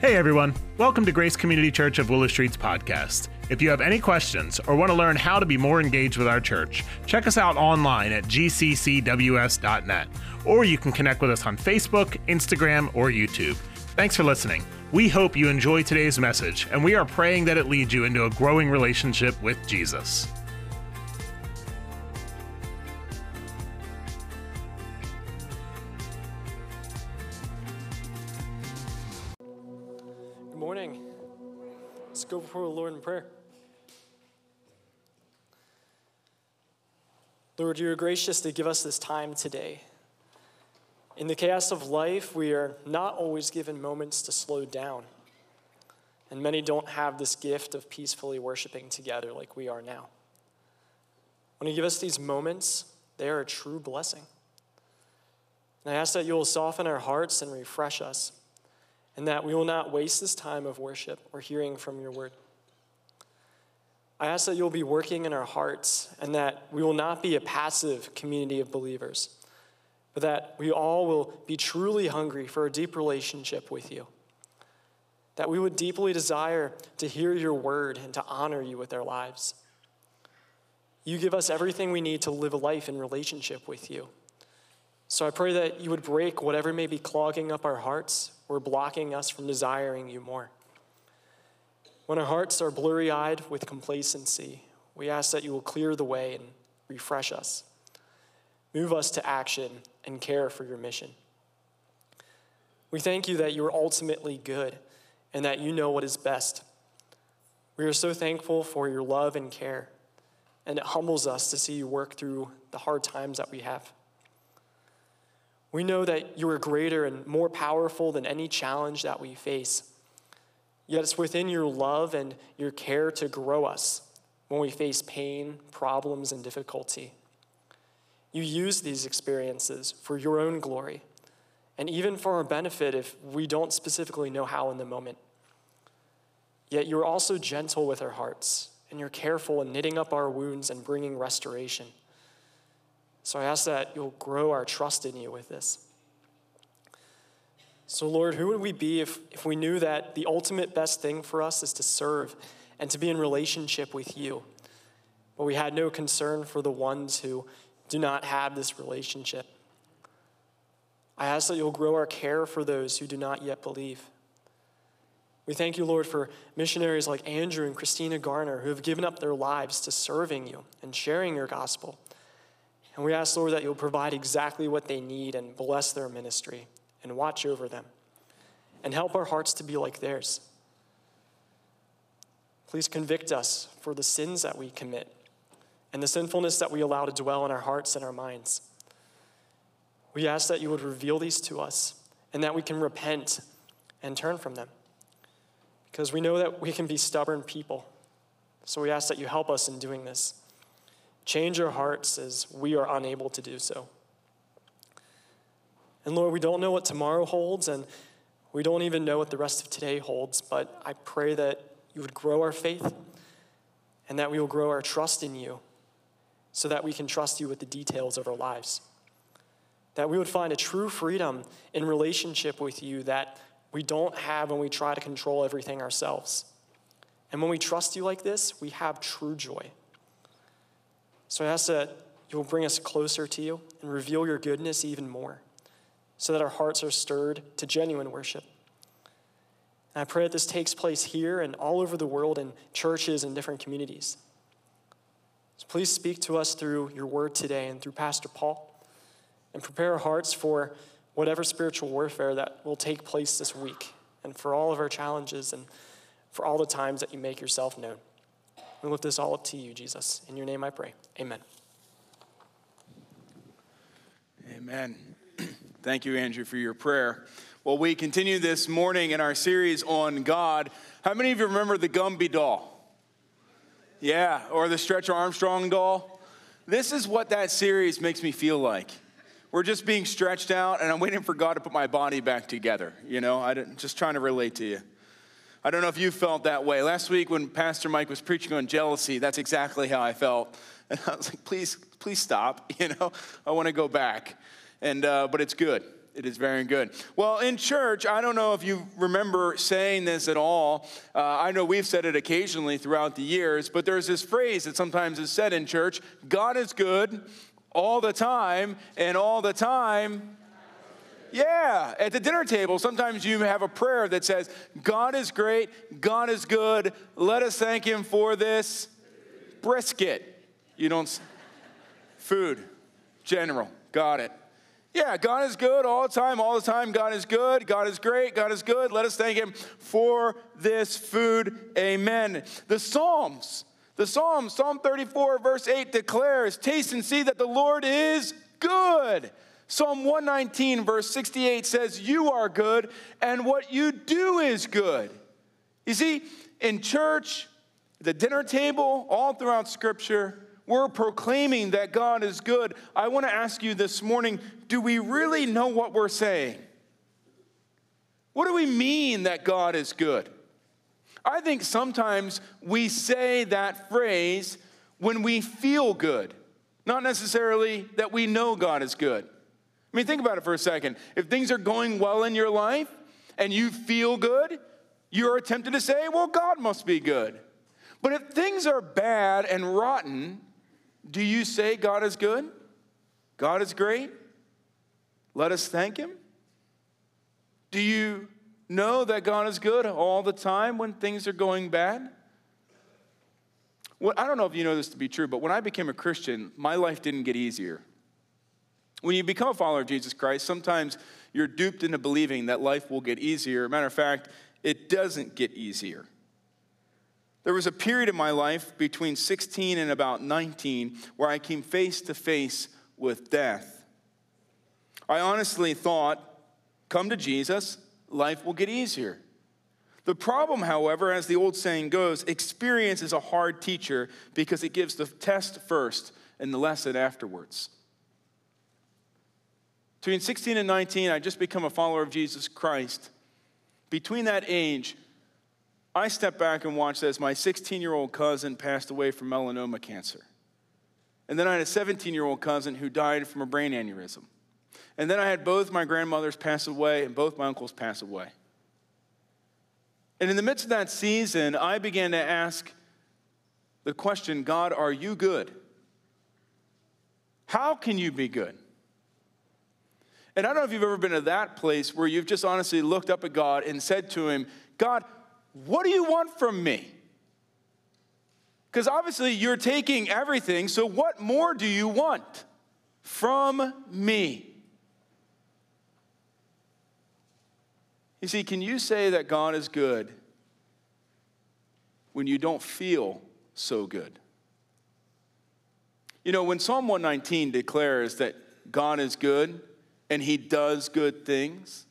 Hey everyone, welcome to Grace Community Church of Willow Street's podcast. If you have any questions or want to learn how to be more engaged with our church, check us out online at gccws.net, or you can connect with us on Facebook, Instagram, or YouTube. Thanks for listening. We hope you enjoy today's message, and we are praying that it leads you into a growing relationship with Jesus. Before the Lord in prayer. Lord, you are gracious to give us this time today. In the chaos of life, we are not always given moments to slow down. And many don't have this gift of peacefully worshiping together like we are now. When you give us these moments, they are a true blessing. And I ask that you will soften our hearts and refresh us and that we will not waste this time of worship or hearing from your word. I ask that you'll be working in our hearts and that we will not be a passive community of believers, but that we all will be truly hungry for a deep relationship with you. That we would deeply desire to hear your word and to honor you with our lives. You give us everything we need to live a life in relationship with you. So I pray that you would break whatever may be clogging up our hearts or blocking us from desiring you more. When our hearts are blurry eyed with complacency, we ask that you will clear the way and refresh us. Move us to action and care for your mission. We thank you that you are ultimately good and that you know what is best. We are so thankful for your love and care, and it humbles us to see you work through the hard times that we have. We know that you are greater and more powerful than any challenge that we face. Yet it's within your love and your care to grow us when we face pain, problems, and difficulty. You use these experiences for your own glory and even for our benefit if we don't specifically know how in the moment. Yet you're also gentle with our hearts and you're careful in knitting up our wounds and bringing restoration. So I ask that you'll grow our trust in you with this. So, Lord, who would we be if, if we knew that the ultimate best thing for us is to serve and to be in relationship with you, but we had no concern for the ones who do not have this relationship? I ask that you'll grow our care for those who do not yet believe. We thank you, Lord, for missionaries like Andrew and Christina Garner who have given up their lives to serving you and sharing your gospel. And we ask, Lord, that you'll provide exactly what they need and bless their ministry and watch over them and help our hearts to be like theirs. Please convict us for the sins that we commit and the sinfulness that we allow to dwell in our hearts and our minds. We ask that you would reveal these to us and that we can repent and turn from them. Because we know that we can be stubborn people. So we ask that you help us in doing this. Change our hearts as we are unable to do so. And Lord, we don't know what tomorrow holds, and we don't even know what the rest of today holds, but I pray that you would grow our faith and that we will grow our trust in you so that we can trust you with the details of our lives. That we would find a true freedom in relationship with you that we don't have when we try to control everything ourselves. And when we trust you like this, we have true joy. So I ask that you will bring us closer to you and reveal your goodness even more so that our hearts are stirred to genuine worship. And I pray that this takes place here and all over the world in churches and different communities. So please speak to us through your word today and through Pastor Paul and prepare our hearts for whatever spiritual warfare that will take place this week and for all of our challenges and for all the times that you make yourself known. We lift this all up to you, Jesus. In your name I pray. Amen. Amen. Thank you, Andrew, for your prayer. Well, we continue this morning in our series on God. How many of you remember the Gumby doll? Yeah, or the Stretch Armstrong doll? This is what that series makes me feel like. We're just being stretched out, and I'm waiting for God to put my body back together. You know, I'm just trying to relate to you. I don't know if you felt that way. Last week, when Pastor Mike was preaching on jealousy, that's exactly how I felt. And I was like, please, please stop. You know, I want to go back. And, uh, but it's good. It is very good. Well, in church, I don't know if you remember saying this at all. Uh, I know we've said it occasionally throughout the years, but there's this phrase that sometimes is said in church God is good all the time, and all the time, yeah, at the dinner table, sometimes you have a prayer that says, God is great, God is good, let us thank Him for this brisket. You don't, food, general, got it. Yeah, God is good all the time, all the time. God is good. God is great. God is good. Let us thank Him for this food. Amen. The Psalms, the Psalms, Psalm 34, verse 8 declares, Taste and see that the Lord is good. Psalm 119, verse 68 says, You are good, and what you do is good. You see, in church, the dinner table, all throughout Scripture, we're proclaiming that God is good. I want to ask you this morning do we really know what we're saying? What do we mean that God is good? I think sometimes we say that phrase when we feel good, not necessarily that we know God is good. I mean, think about it for a second. If things are going well in your life and you feel good, you're tempted to say, well, God must be good. But if things are bad and rotten, do you say God is good? God is great? Let us thank Him? Do you know that God is good all the time when things are going bad? Well, I don't know if you know this to be true, but when I became a Christian, my life didn't get easier. When you become a follower of Jesus Christ, sometimes you're duped into believing that life will get easier. Matter of fact, it doesn't get easier. There was a period in my life between 16 and about 19 where I came face to face with death. I honestly thought, come to Jesus, life will get easier. The problem, however, as the old saying goes, experience is a hard teacher because it gives the test first and the lesson afterwards. Between 16 and 19, I just become a follower of Jesus Christ. Between that age, I stepped back and watched as my 16 year old cousin passed away from melanoma cancer. And then I had a 17 year old cousin who died from a brain aneurysm. And then I had both my grandmothers pass away and both my uncles pass away. And in the midst of that season, I began to ask the question God, are you good? How can you be good? And I don't know if you've ever been to that place where you've just honestly looked up at God and said to Him, God, what do you want from me? Because obviously you're taking everything, so what more do you want from me? You see, can you say that God is good when you don't feel so good? You know, when Psalm 119 declares that God is good and he does good things,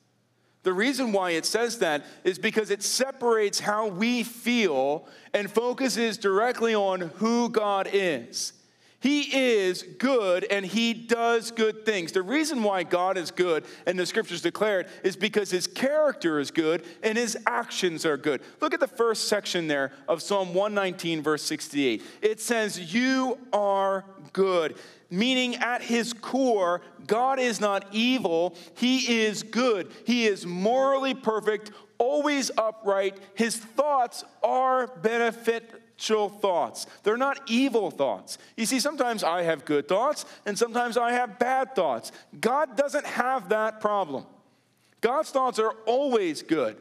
the reason why it says that is because it separates how we feel and focuses directly on who God is. He is good and he does good things. The reason why God is good and the scriptures declare it is because his character is good and his actions are good. Look at the first section there of Psalm 119, verse 68. It says, You are good meaning at his core, God is not evil, he is good. He is morally perfect, always upright. His thoughts are beneficial thoughts. They're not evil thoughts. You see, sometimes I have good thoughts and sometimes I have bad thoughts. God doesn't have that problem. God's thoughts are always good.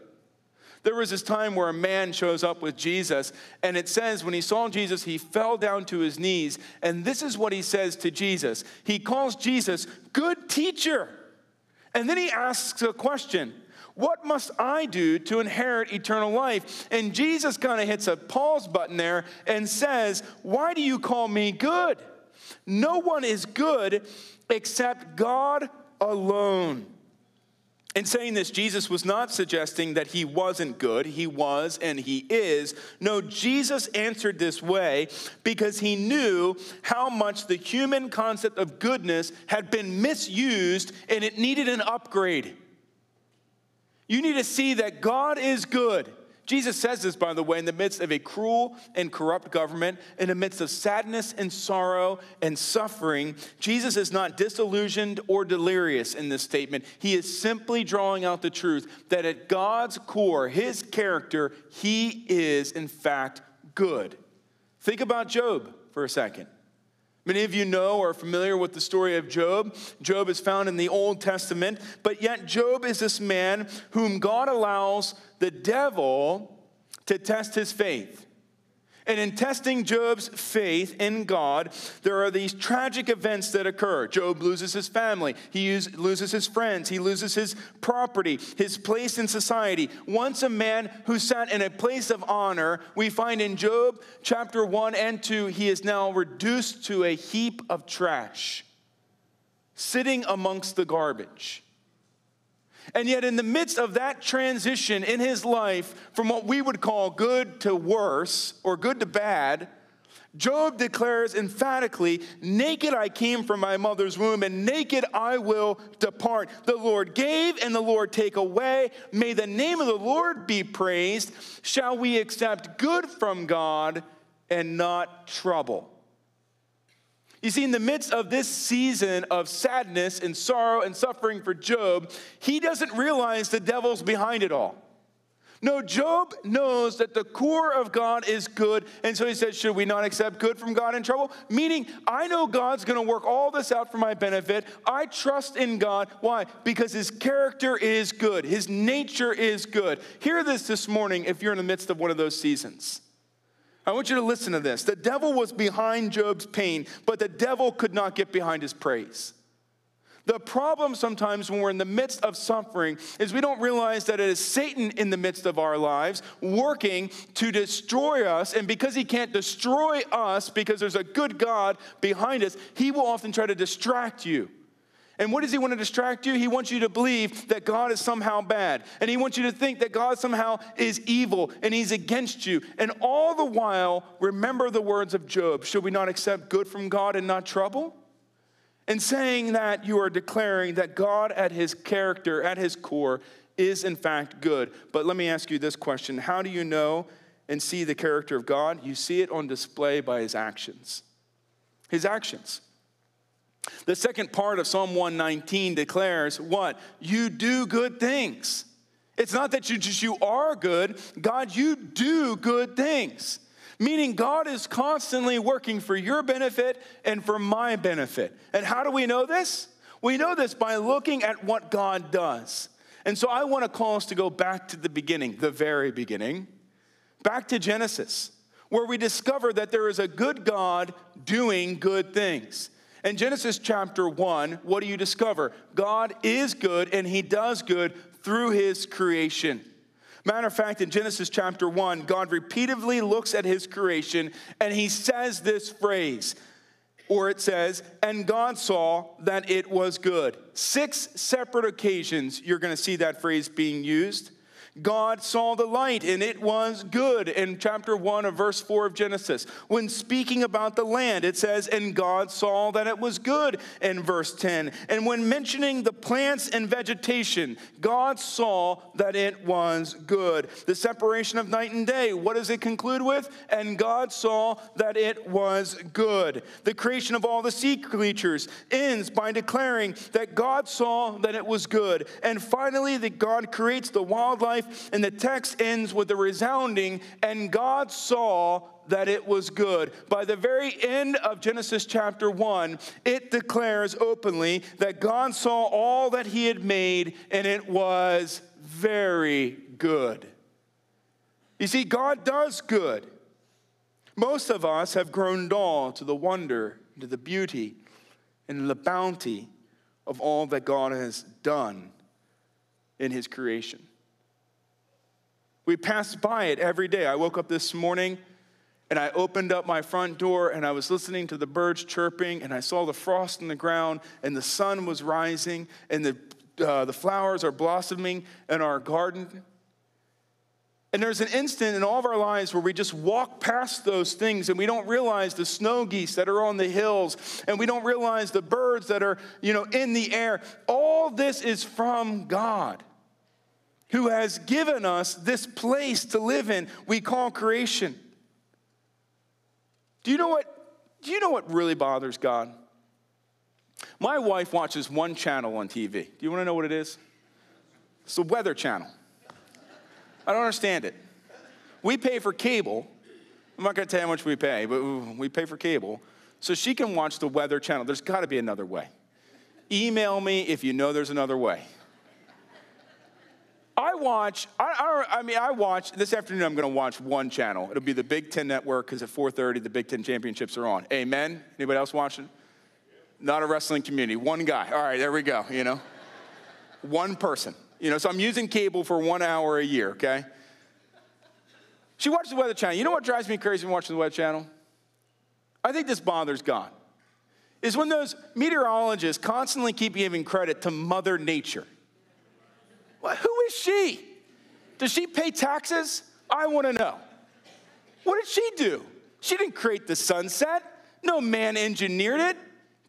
There was this time where a man shows up with Jesus, and it says when he saw Jesus, he fell down to his knees. And this is what he says to Jesus He calls Jesus, Good teacher. And then he asks a question What must I do to inherit eternal life? And Jesus kind of hits a pause button there and says, Why do you call me good? No one is good except God alone. In saying this, Jesus was not suggesting that he wasn't good. He was and he is. No, Jesus answered this way because he knew how much the human concept of goodness had been misused and it needed an upgrade. You need to see that God is good. Jesus says this, by the way, in the midst of a cruel and corrupt government, in the midst of sadness and sorrow and suffering. Jesus is not disillusioned or delirious in this statement. He is simply drawing out the truth that at God's core, his character, he is in fact good. Think about Job for a second. Many of you know or are familiar with the story of Job. Job is found in the Old Testament, but yet Job is this man whom God allows the devil to test his faith. And in testing Job's faith in God, there are these tragic events that occur. Job loses his family, he loses his friends, he loses his property, his place in society. Once a man who sat in a place of honor, we find in Job chapter 1 and 2, he is now reduced to a heap of trash, sitting amongst the garbage. And yet, in the midst of that transition in his life from what we would call good to worse or good to bad, Job declares emphatically, Naked I came from my mother's womb, and naked I will depart. The Lord gave, and the Lord take away. May the name of the Lord be praised. Shall we accept good from God and not trouble? You see, in the midst of this season of sadness and sorrow and suffering for Job, he doesn't realize the devil's behind it all. No, Job knows that the core of God is good. And so he says, Should we not accept good from God in trouble? Meaning, I know God's going to work all this out for my benefit. I trust in God. Why? Because his character is good, his nature is good. Hear this this morning if you're in the midst of one of those seasons. I want you to listen to this. The devil was behind Job's pain, but the devil could not get behind his praise. The problem sometimes when we're in the midst of suffering is we don't realize that it is Satan in the midst of our lives working to destroy us. And because he can't destroy us because there's a good God behind us, he will often try to distract you. And what does he want to distract you? He wants you to believe that God is somehow bad. And he wants you to think that God somehow is evil and he's against you. And all the while, remember the words of Job Should we not accept good from God and not trouble? And saying that, you are declaring that God, at his character, at his core, is in fact good. But let me ask you this question How do you know and see the character of God? You see it on display by his actions. His actions. The second part of Psalm 119 declares what? You do good things. It's not that you just you are good, God, you do good things. Meaning God is constantly working for your benefit and for my benefit. And how do we know this? We know this by looking at what God does. And so I want to call us to go back to the beginning, the very beginning, back to Genesis, where we discover that there is a good God doing good things. In Genesis chapter 1, what do you discover? God is good and he does good through his creation. Matter of fact, in Genesis chapter 1, God repeatedly looks at his creation and he says this phrase, or it says, and God saw that it was good. Six separate occasions you're going to see that phrase being used. God saw the light and it was good in chapter 1 of verse 4 of Genesis. When speaking about the land, it says, and God saw that it was good in verse 10. And when mentioning the plants and vegetation, God saw that it was good. The separation of night and day, what does it conclude with? And God saw that it was good. The creation of all the sea creatures ends by declaring that God saw that it was good. And finally, that God creates the wildlife and the text ends with a resounding, and God saw that it was good. By the very end of Genesis chapter 1, it declares openly that God saw all that he had made, and it was very good. You see, God does good. Most of us have grown dull to the wonder, to the beauty, and the bounty of all that God has done in his creation. We pass by it every day. I woke up this morning and I opened up my front door and I was listening to the birds chirping and I saw the frost in the ground and the sun was rising and the, uh, the flowers are blossoming in our garden. And there's an instant in all of our lives where we just walk past those things and we don't realize the snow geese that are on the hills and we don't realize the birds that are, you know, in the air. All this is from God. Who has given us this place to live in we call creation. Do you know what do you know what really bothers God? My wife watches one channel on TV. Do you want to know what it is? It's the Weather Channel. I don't understand it. We pay for cable. I'm not going to tell you how much we pay, but we pay for cable so she can watch the Weather Channel. There's got to be another way. Email me if you know there's another way. Watch, I, I, I, mean, I watch, this afternoon I'm going to watch one channel. It'll be the Big Ten Network because at 4.30 the Big Ten Championships are on. Amen? Anybody else watching? Not a wrestling community. One guy. All right, there we go, you know. one person. You know, so I'm using cable for one hour a year, okay? She watches the Weather Channel. You know what drives me crazy when watching the Weather Channel? I think this bothers God. Is when those meteorologists constantly keep giving credit to Mother Nature. Who is she? Does she pay taxes? I want to know. What did she do? She didn't create the sunset. No man engineered it.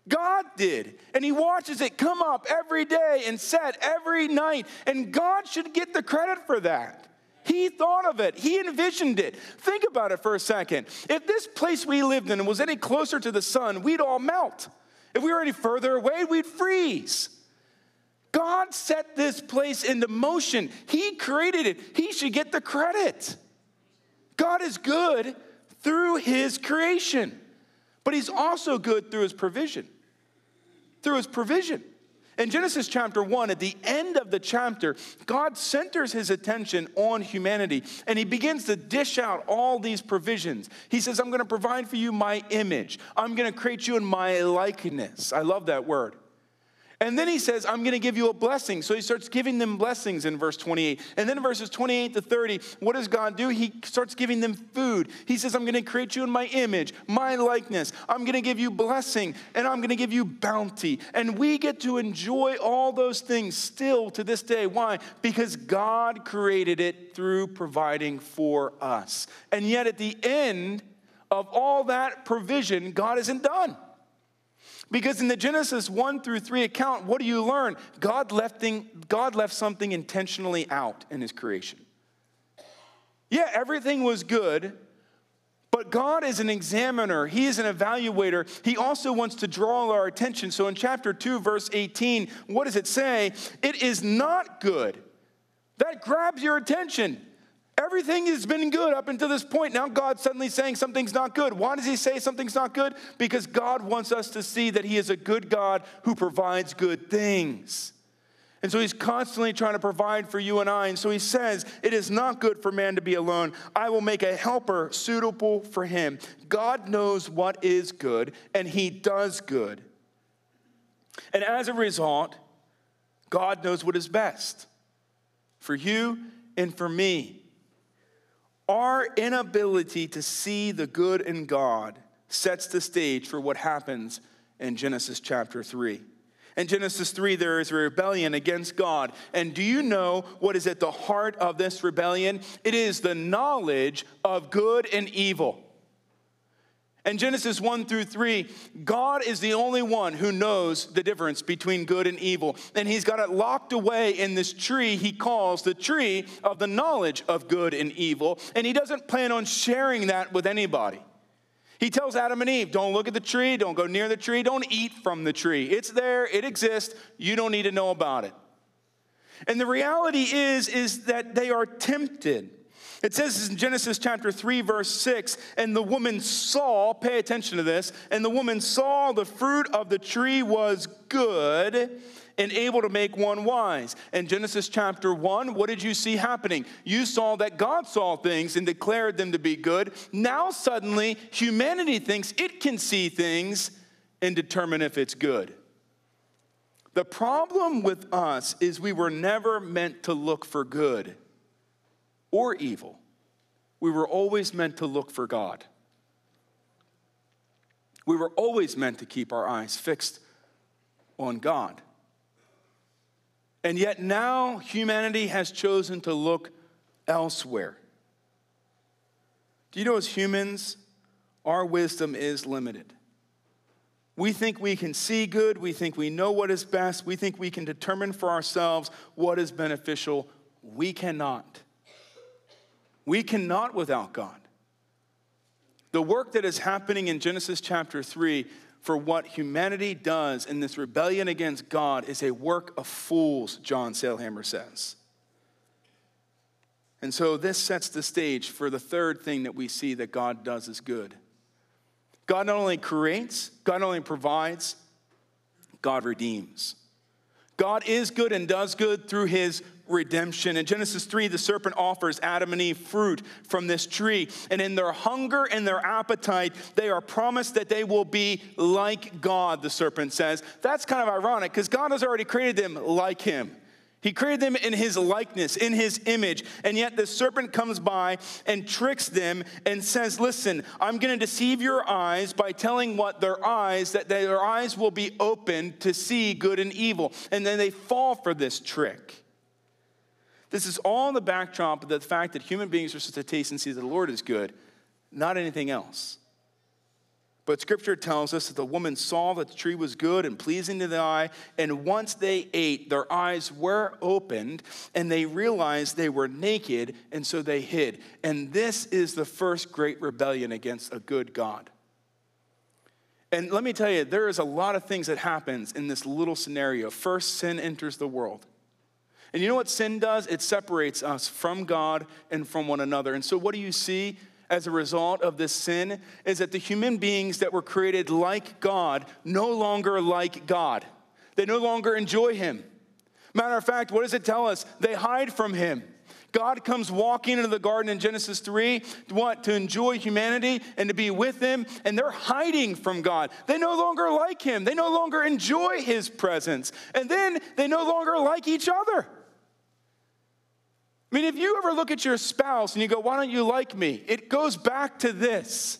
God did. And he watches it come up every day and set every night. And God should get the credit for that. He thought of it, he envisioned it. Think about it for a second. If this place we lived in was any closer to the sun, we'd all melt. If we were any further away, we'd freeze. God set this place into motion. He created it. He should get the credit. God is good through his creation, but he's also good through his provision. Through his provision. In Genesis chapter 1, at the end of the chapter, God centers his attention on humanity and he begins to dish out all these provisions. He says, I'm going to provide for you my image, I'm going to create you in my likeness. I love that word. And then he says, I'm going to give you a blessing. So he starts giving them blessings in verse 28. And then verses 28 to 30, what does God do? He starts giving them food. He says, I'm going to create you in my image, my likeness. I'm going to give you blessing, and I'm going to give you bounty. And we get to enjoy all those things still to this day. Why? Because God created it through providing for us. And yet at the end of all that provision, God isn't done. Because in the Genesis 1 through 3 account, what do you learn? God left, thing, God left something intentionally out in his creation. Yeah, everything was good, but God is an examiner, He is an evaluator. He also wants to draw our attention. So in chapter 2, verse 18, what does it say? It is not good. That grabs your attention. Everything has been good up until this point. Now God's suddenly saying something's not good. Why does He say something's not good? Because God wants us to see that He is a good God who provides good things. And so He's constantly trying to provide for you and I. And so He says, It is not good for man to be alone. I will make a helper suitable for him. God knows what is good, and He does good. And as a result, God knows what is best for you and for me. Our inability to see the good in God sets the stage for what happens in Genesis chapter 3. In Genesis 3, there is a rebellion against God. And do you know what is at the heart of this rebellion? It is the knowledge of good and evil. In Genesis 1 through 3, God is the only one who knows the difference between good and evil. And he's got it locked away in this tree he calls the tree of the knowledge of good and evil. And he doesn't plan on sharing that with anybody. He tells Adam and Eve, don't look at the tree, don't go near the tree, don't eat from the tree. It's there, it exists, you don't need to know about it. And the reality is is that they are tempted. It says in Genesis chapter 3, verse 6, and the woman saw, pay attention to this, and the woman saw the fruit of the tree was good and able to make one wise. In Genesis chapter 1, what did you see happening? You saw that God saw things and declared them to be good. Now, suddenly, humanity thinks it can see things and determine if it's good. The problem with us is we were never meant to look for good or evil. We were always meant to look for God. We were always meant to keep our eyes fixed on God. And yet now humanity has chosen to look elsewhere. Do you know, as humans, our wisdom is limited. We think we can see good, we think we know what is best, we think we can determine for ourselves what is beneficial we cannot. We cannot without God. The work that is happening in Genesis chapter 3 for what humanity does in this rebellion against God is a work of fools, John Sailhamer says. And so this sets the stage for the third thing that we see that God does is good. God not only creates, God not only provides, God redeems. God is good and does good through his redemption. In Genesis 3, the serpent offers Adam and Eve fruit from this tree. And in their hunger and their appetite, they are promised that they will be like God, the serpent says. That's kind of ironic because God has already created them like him. He created them in his likeness, in his image. And yet the serpent comes by and tricks them and says, Listen, I'm going to deceive your eyes by telling what their eyes, that their eyes will be opened to see good and evil. And then they fall for this trick. This is all in the backdrop of the fact that human beings are supposed to taste and see that the Lord is good, not anything else. But scripture tells us that the woman saw that the tree was good and pleasing to the eye, and once they ate, their eyes were opened, and they realized they were naked, and so they hid. And this is the first great rebellion against a good God. And let me tell you, there is a lot of things that happens in this little scenario. First, sin enters the world. And you know what sin does? It separates us from God and from one another. And so, what do you see? as a result of this sin is that the human beings that were created like God no longer like God. They no longer enjoy Him. Matter of fact, what does it tell us? They hide from Him. God comes walking into the garden in Genesis 3, what? To enjoy humanity and to be with Him, and they're hiding from God. They no longer like Him. They no longer enjoy His presence. And then they no longer like each other. I mean, if you ever look at your spouse and you go, Why don't you like me? It goes back to this.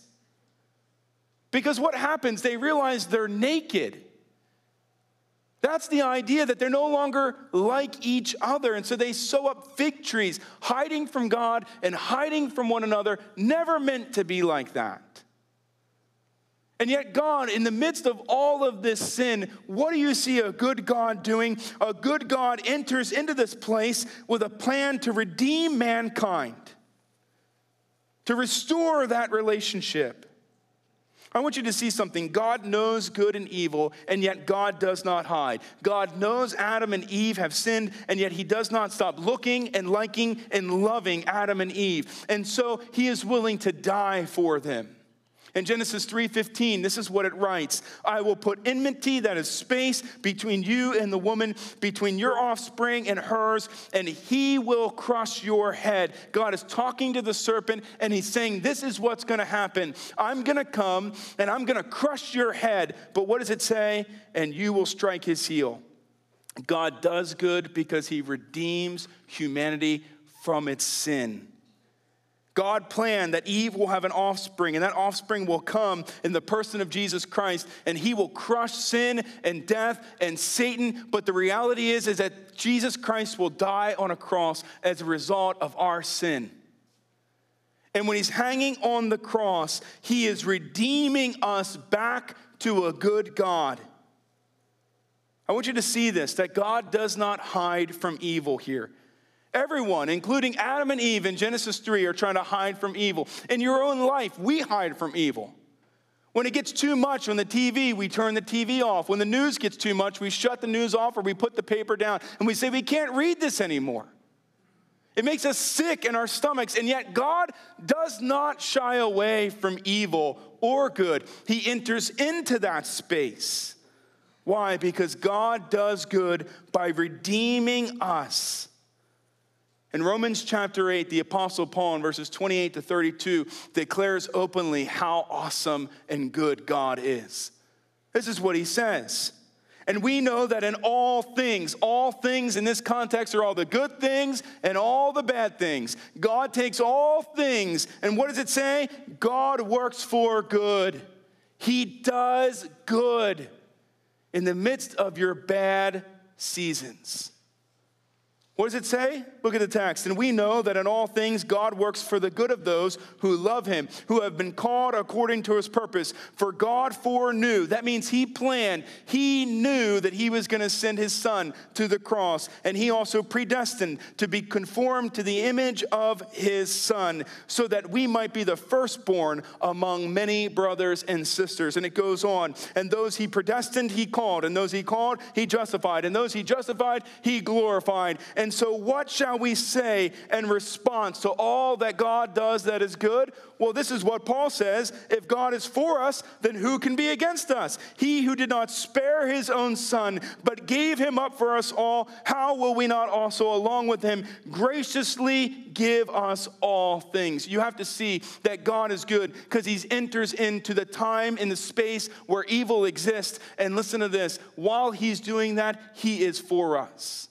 Because what happens? They realize they're naked. That's the idea that they're no longer like each other. And so they sew up fig trees, hiding from God and hiding from one another, never meant to be like that. And yet, God, in the midst of all of this sin, what do you see a good God doing? A good God enters into this place with a plan to redeem mankind, to restore that relationship. I want you to see something. God knows good and evil, and yet God does not hide. God knows Adam and Eve have sinned, and yet He does not stop looking and liking and loving Adam and Eve. And so He is willing to die for them. In Genesis 3:15, this is what it writes, I will put enmity that is space between you and the woman, between your offspring and hers, and he will crush your head. God is talking to the serpent and he's saying, This is what's going to happen. I'm going to come and I'm going to crush your head. But what does it say? And you will strike his heel. God does good because he redeems humanity from its sin. God planned that Eve will have an offspring, and that offspring will come in the person of Jesus Christ, and he will crush sin and death and Satan. But the reality is, is that Jesus Christ will die on a cross as a result of our sin. And when he's hanging on the cross, he is redeeming us back to a good God. I want you to see this that God does not hide from evil here. Everyone, including Adam and Eve in Genesis 3, are trying to hide from evil. In your own life, we hide from evil. When it gets too much on the TV, we turn the TV off. When the news gets too much, we shut the news off or we put the paper down and we say, we can't read this anymore. It makes us sick in our stomachs, and yet God does not shy away from evil or good. He enters into that space. Why? Because God does good by redeeming us in Romans chapter 8, the Apostle Paul, in verses 28 to 32, declares openly how awesome and good God is. This is what he says. And we know that in all things, all things in this context are all the good things and all the bad things. God takes all things, and what does it say? God works for good. He does good in the midst of your bad seasons. What does it say? Look at the text. And we know that in all things God works for the good of those who love him, who have been called according to his purpose. For God foreknew, that means he planned, he knew that he was going to send his son to the cross. And he also predestined to be conformed to the image of his son, so that we might be the firstborn among many brothers and sisters. And it goes on. And those he predestined, he called. And those he called, he justified. And those he justified, he glorified. And and so, what shall we say in response to all that God does that is good? Well, this is what Paul says If God is for us, then who can be against us? He who did not spare his own son, but gave him up for us all, how will we not also, along with him, graciously give us all things? You have to see that God is good because he enters into the time and the space where evil exists. And listen to this while he's doing that, he is for us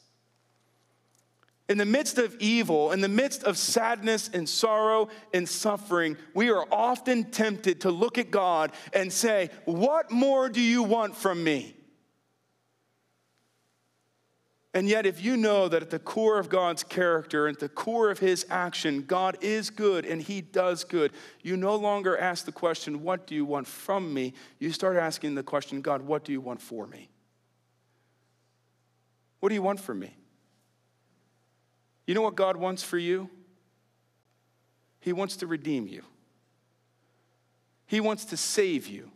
in the midst of evil, in the midst of sadness and sorrow and suffering, we are often tempted to look at God and say, What more do you want from me? And yet, if you know that at the core of God's character, at the core of his action, God is good and he does good, you no longer ask the question, What do you want from me? You start asking the question, God, what do you want for me? What do you want from me? You know what God wants for you? He wants to redeem you, He wants to save you.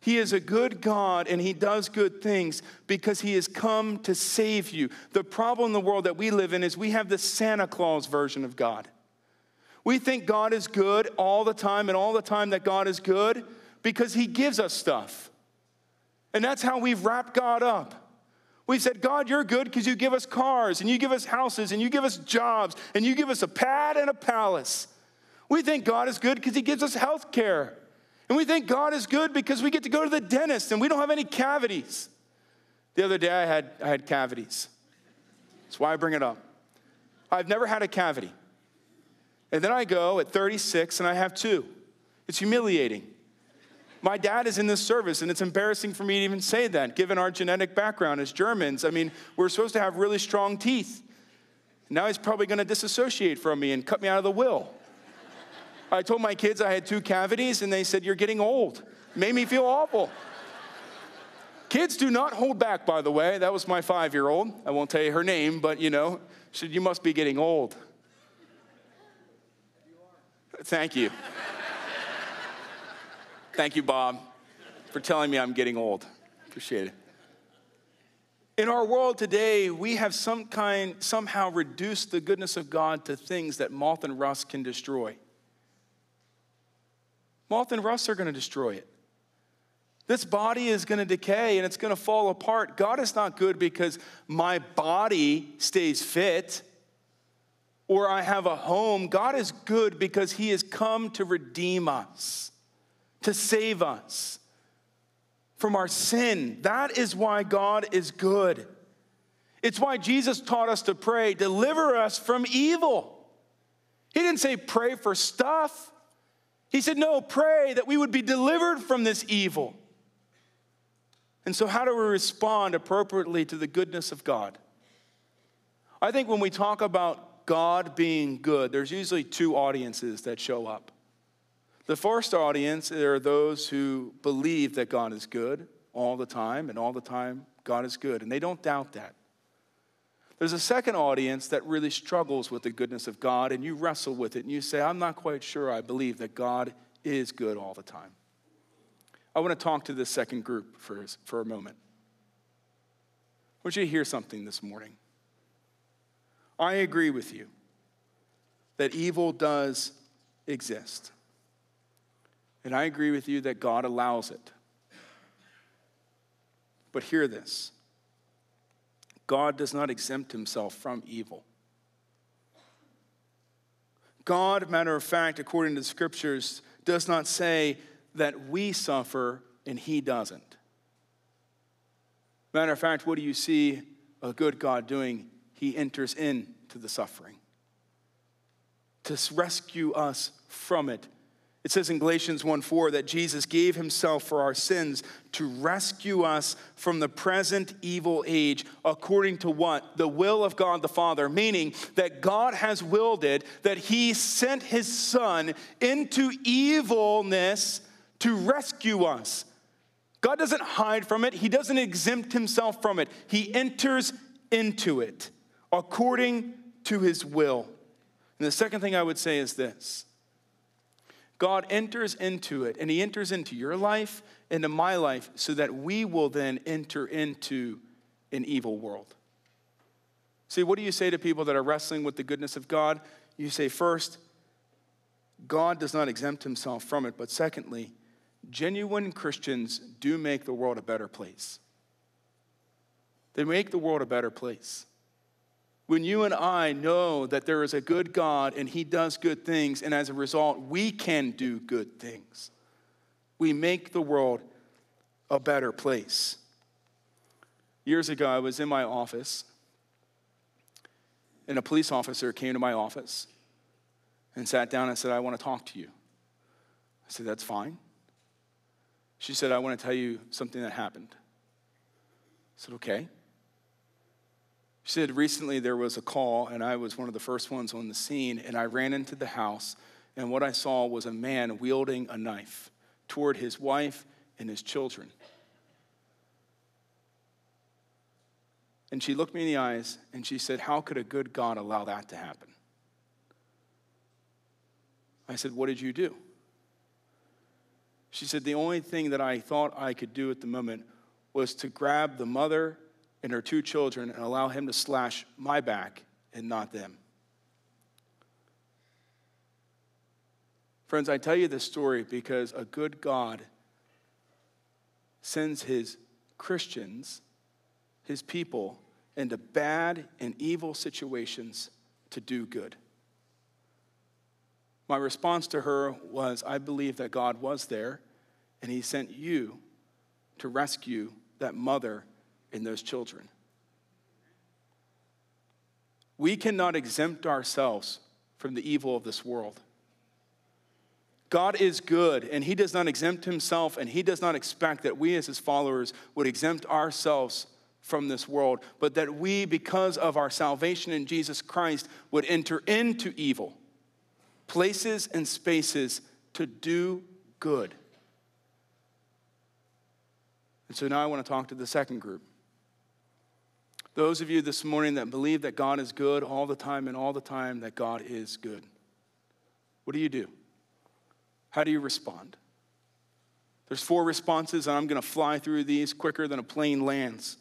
He is a good God and He does good things because He has come to save you. The problem in the world that we live in is we have the Santa Claus version of God. We think God is good all the time, and all the time that God is good because He gives us stuff. And that's how we've wrapped God up. We've said, God, you're good because you give us cars and you give us houses and you give us jobs and you give us a pad and a palace. We think God is good because he gives us health care. And we think God is good because we get to go to the dentist and we don't have any cavities. The other day I had, I had cavities. That's why I bring it up. I've never had a cavity. And then I go at 36 and I have two. It's humiliating. My dad is in this service, and it's embarrassing for me to even say that, given our genetic background as Germans. I mean, we're supposed to have really strong teeth. Now he's probably going to disassociate from me and cut me out of the will. I told my kids I had two cavities, and they said, You're getting old. Made me feel awful. Kids do not hold back, by the way. That was my five year old. I won't tell you her name, but you know, she said, You must be getting old. Thank you. Thank you, Bob, for telling me I'm getting old. Appreciate it. In our world today, we have some kind, somehow reduced the goodness of God to things that moth and rust can destroy. Moth and rust are going to destroy it. This body is going to decay and it's going to fall apart. God is not good because my body stays fit or I have a home. God is good because He has come to redeem us to save us from our sin. That is why God is good. It's why Jesus taught us to pray, deliver us from evil. He didn't say pray for stuff. He said, no, pray that we would be delivered from this evil. And so, how do we respond appropriately to the goodness of God? I think when we talk about God being good, there's usually two audiences that show up. The first audience are those who believe that God is good all the time, and all the time God is good, and they don't doubt that. There's a second audience that really struggles with the goodness of God, and you wrestle with it, and you say, I'm not quite sure I believe that God is good all the time. I want to talk to this second group for, for a moment. I want you to hear something this morning. I agree with you that evil does exist. And I agree with you that God allows it. But hear this God does not exempt himself from evil. God, matter of fact, according to the scriptures, does not say that we suffer and he doesn't. Matter of fact, what do you see a good God doing? He enters into the suffering to rescue us from it It says in Galatians 1 4 that Jesus gave himself for our sins to rescue us from the present evil age, according to what? The will of God the Father, meaning that God has willed it that he sent his Son into evilness to rescue us. God doesn't hide from it, he doesn't exempt himself from it, he enters into it according to his will. And the second thing I would say is this God enters into it, and He enters into your life, into my life, so that we will then enter into an evil world. See, what do you say to people that are wrestling with the goodness of God? You say, first, God does not exempt Himself from it, but secondly, genuine Christians do make the world a better place. They make the world a better place. When you and I know that there is a good God and He does good things, and as a result, we can do good things, we make the world a better place. Years ago, I was in my office, and a police officer came to my office and sat down and said, I want to talk to you. I said, That's fine. She said, I want to tell you something that happened. I said, Okay. She said, recently there was a call, and I was one of the first ones on the scene, and I ran into the house, and what I saw was a man wielding a knife toward his wife and his children. And she looked me in the eyes and she said, How could a good God allow that to happen? I said, What did you do? She said, The only thing that I thought I could do at the moment was to grab the mother and her two children and allow him to slash my back and not them. Friends, I tell you this story because a good God sends his Christians, his people, into bad and evil situations to do good. My response to her was I believe that God was there and he sent you to rescue that mother in those children. We cannot exempt ourselves from the evil of this world. God is good, and He does not exempt Himself, and He does not expect that we, as His followers, would exempt ourselves from this world, but that we, because of our salvation in Jesus Christ, would enter into evil, places and spaces to do good. And so now I want to talk to the second group. Those of you this morning that believe that God is good all the time and all the time that God is good. What do you do? How do you respond? There's four responses, and I'm going to fly through these quicker than a plane lands.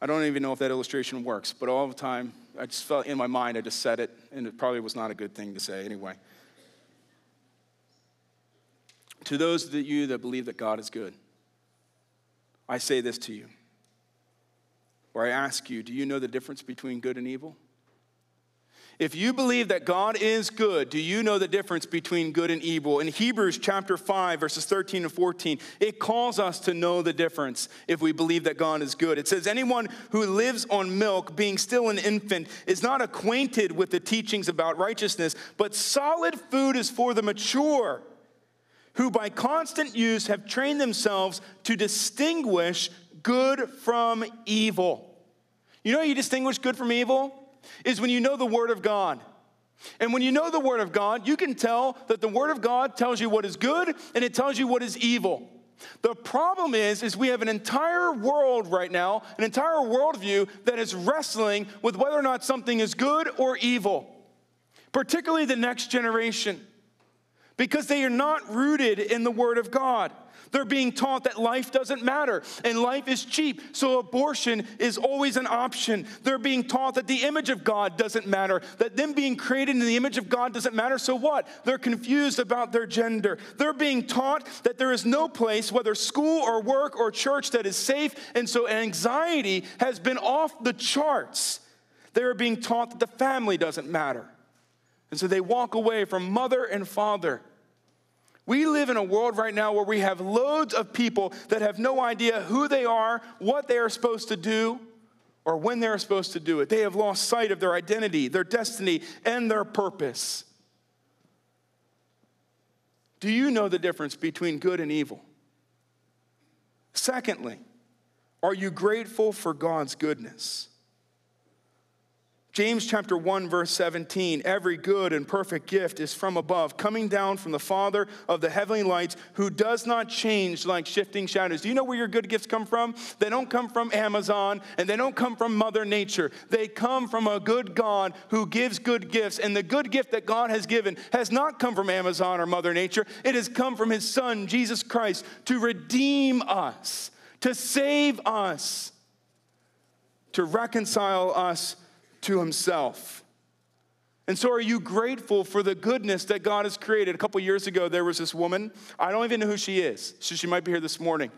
I don't even know if that illustration works, but all the time, I just felt in my mind, I just said it, and it probably was not a good thing to say anyway. To those of you that believe that God is good, I say this to you or I ask you, do you know the difference between good and evil? If you believe that God is good, do you know the difference between good and evil? In Hebrews chapter 5, verses 13 and 14, it calls us to know the difference if we believe that God is good. It says, Anyone who lives on milk, being still an infant, is not acquainted with the teachings about righteousness, but solid food is for the mature, who by constant use have trained themselves to distinguish good from evil. You know how you distinguish good from evil? Is when you know the Word of God. And when you know the Word of God, you can tell that the Word of God tells you what is good and it tells you what is evil. The problem is, is we have an entire world right now, an entire worldview that is wrestling with whether or not something is good or evil, particularly the next generation, because they are not rooted in the Word of God. They're being taught that life doesn't matter and life is cheap, so abortion is always an option. They're being taught that the image of God doesn't matter, that them being created in the image of God doesn't matter, so what? They're confused about their gender. They're being taught that there is no place, whether school or work or church, that is safe, and so anxiety has been off the charts. They're being taught that the family doesn't matter. And so they walk away from mother and father we live in a world right now where we have loads of people that have no idea who they are, what they are supposed to do, or when they're supposed to do it. They have lost sight of their identity, their destiny, and their purpose. Do you know the difference between good and evil? Secondly, are you grateful for God's goodness? James chapter 1 verse 17 every good and perfect gift is from above coming down from the father of the heavenly lights who does not change like shifting shadows. Do you know where your good gifts come from? They don't come from Amazon and they don't come from mother nature. They come from a good God who gives good gifts and the good gift that God has given has not come from Amazon or mother nature. It has come from his son Jesus Christ to redeem us, to save us, to reconcile us to himself. And so, are you grateful for the goodness that God has created? A couple years ago, there was this woman. I don't even know who she is. So, she might be here this morning.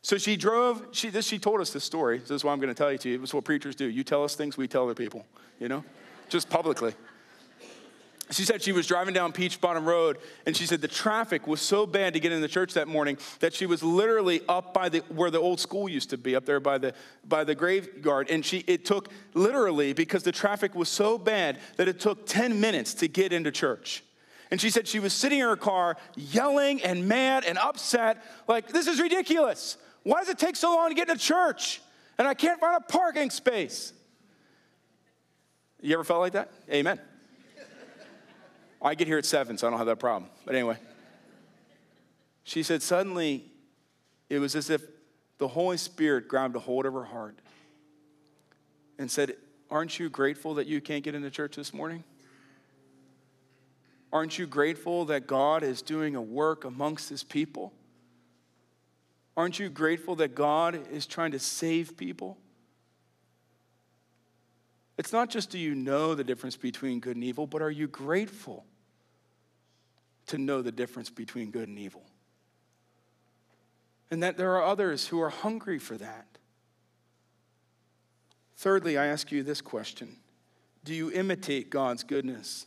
So, she drove, she, this, she told us this story. This is what I'm going to tell you to you. It's what preachers do. You tell us things, we tell other people, you know, just publicly she said she was driving down Peach Bottom Road, and she said the traffic was so bad to get into church that morning that she was literally up by the where the old school used to be, up there by the by the graveyard. And she it took literally because the traffic was so bad that it took 10 minutes to get into church. And she said she was sitting in her car yelling and mad and upset, like, this is ridiculous. Why does it take so long to get into church? And I can't find a parking space. You ever felt like that? Amen. I get here at seven, so I don't have that problem. But anyway, she said, suddenly it was as if the Holy Spirit grabbed a hold of her heart and said, Aren't you grateful that you can't get into church this morning? Aren't you grateful that God is doing a work amongst his people? Aren't you grateful that God is trying to save people? It's not just do you know the difference between good and evil, but are you grateful to know the difference between good and evil. And that there are others who are hungry for that. Thirdly, I ask you this question Do you imitate God's goodness?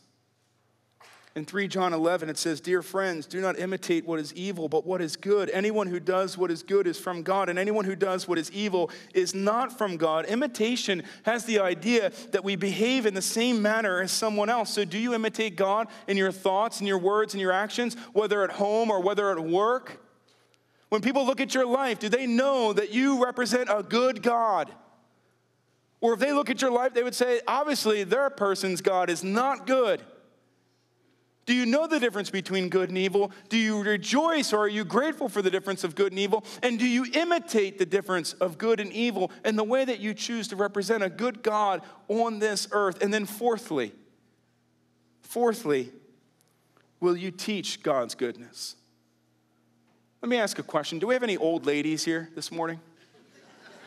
In 3 John 11, it says, Dear friends, do not imitate what is evil, but what is good. Anyone who does what is good is from God, and anyone who does what is evil is not from God. Imitation has the idea that we behave in the same manner as someone else. So, do you imitate God in your thoughts and your words and your actions, whether at home or whether at work? When people look at your life, do they know that you represent a good God? Or if they look at your life, they would say, obviously, their person's God is not good. Do you know the difference between good and evil? Do you rejoice or are you grateful for the difference of good and evil? And do you imitate the difference of good and evil in the way that you choose to represent a good God on this earth? And then, fourthly, fourthly, will you teach God's goodness? Let me ask a question. Do we have any old ladies here this morning?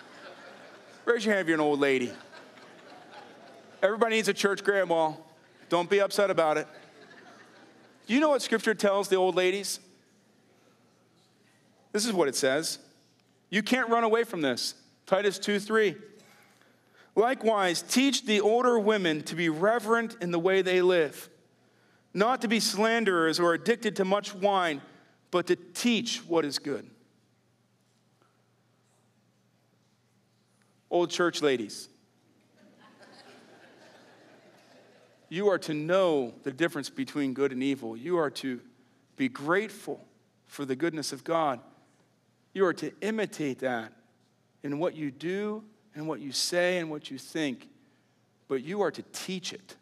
Raise your hand if you're an old lady. Everybody needs a church grandma. Don't be upset about it. Do you know what scripture tells the old ladies? This is what it says. You can't run away from this. Titus 2 3. Likewise, teach the older women to be reverent in the way they live, not to be slanderers or addicted to much wine, but to teach what is good. Old church ladies, You are to know the difference between good and evil. You are to be grateful for the goodness of God. You are to imitate that in what you do and what you say and what you think, but you are to teach it.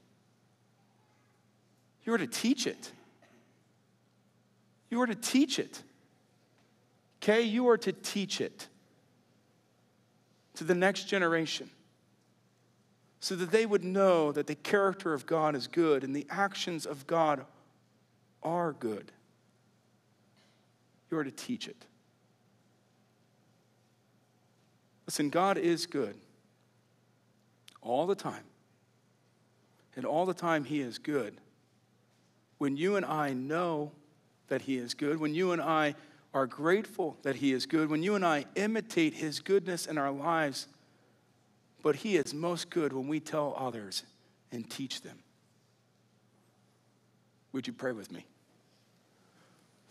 You are to teach it. You are to teach it. Okay? You are to teach it to the next generation so that they would know that the character of God is good and the actions of God are good. You are to teach it. Listen, God is good all the time. And all the time, He is good. When you and I know that He is good, when you and I are grateful that He is good, when you and I imitate His goodness in our lives, but He is most good when we tell others and teach them. Would you pray with me?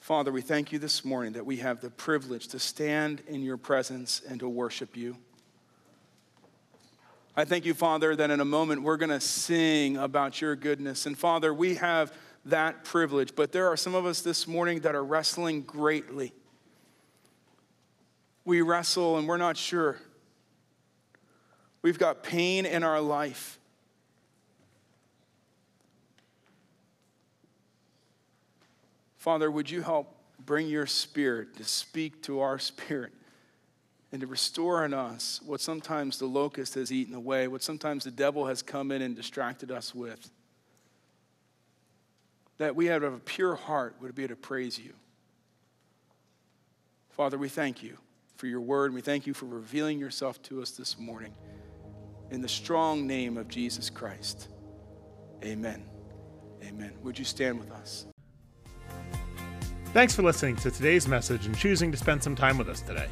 Father, we thank you this morning that we have the privilege to stand in your presence and to worship you. I thank you, Father, that in a moment we're going to sing about your goodness. And Father, we have that privilege. But there are some of us this morning that are wrestling greatly. We wrestle and we're not sure. We've got pain in our life. Father, would you help bring your spirit to speak to our spirit and to restore in us what sometimes the locust has eaten away, what sometimes the devil has come in and distracted us with? That we have a pure heart would be able to praise you. Father, we thank you for your word. We thank you for revealing yourself to us this morning. In the strong name of Jesus Christ. Amen. Amen. Would you stand with us? Thanks for listening to today's message and choosing to spend some time with us today.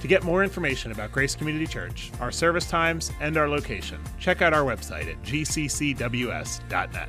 To get more information about Grace Community Church, our service times, and our location, check out our website at gccws.net.